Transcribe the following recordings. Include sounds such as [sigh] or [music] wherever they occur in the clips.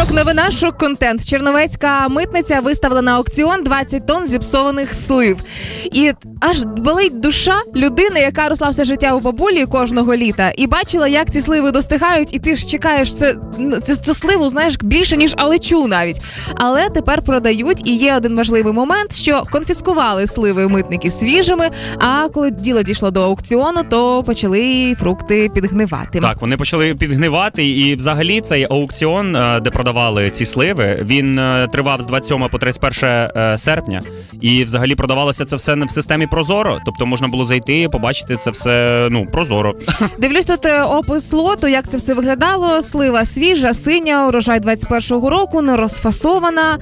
Шок новина, шок контент. Черновецька митниця виставила на аукціон 20 тонн зіпсованих слив. І аж болить душа людини, яка росла все життя у бабулі кожного літа, і бачила, як ці сливи достигають, і ти ж чекаєш це ну, цю, цю сливу, знаєш, більше ніж алечу навіть. Але тепер продають. І є один важливий момент, що конфіскували сливи митники свіжими. А коли діло дійшло до аукціону, то почали фрукти підгнивати. Так, вони почали підгнивати, і взагалі цей аукціон, е, де продавали ці сливи, він е, тривав з 27 по 31 е, серпня. І взагалі продавалося це все не в системі Прозоро. Тобто можна було зайти, побачити це все ну прозоро. [laughs] Дивлюсь тут е, опис лоту, як це все виглядало. Слива свіжа, синя, урожай 21-го року, не розфасована,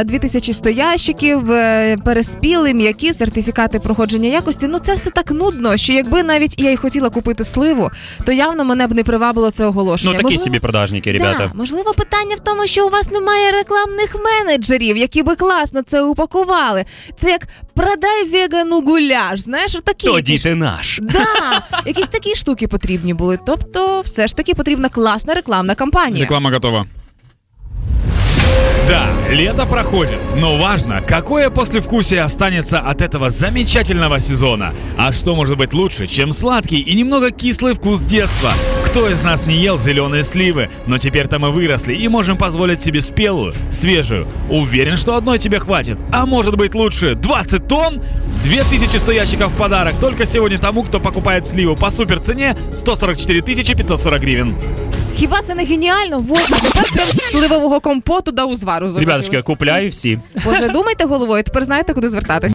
е, 2100 ящиків, переспіли, м'які, сертифікати проходження якості. Ну це все так нудно, що якби навіть я й хотіла купити сливу, то явно мене б не привабило це оголошення. Ну такі Можливо- собі продажники, ребята. Да, можливо, питання в тому, що у вас немає рекламних менеджерів, які би класно це упакували. Це як продай вегану гуляш. Знаєш, такі Тоді якісь ти наш. Да, якісь такі штуки потрібні були. Тобто, все ж таки потрібна класна рекламна кампанія. Реклама готова. Да, лето проходит, но важно, какое послевкусие останется от этого замечательного сезона. А что может быть лучше, чем сладкий и немного кислый вкус детства? Кто из нас не ел зеленые сливы, но теперь-то мы выросли и можем позволить себе спелую, свежую. Уверен, что одной тебе хватит. А может быть лучше 20 тонн? 2100 ящиков в подарок только сегодня тому, кто покупает сливу по супер цене 144 540 гривен. Хіба це не геніально? Вот, тепер прям з сливового компоту до узвару Ребяточки, захотілося. купляю всі. Боже, думайте головою, тепер знаєте, куди звертатись.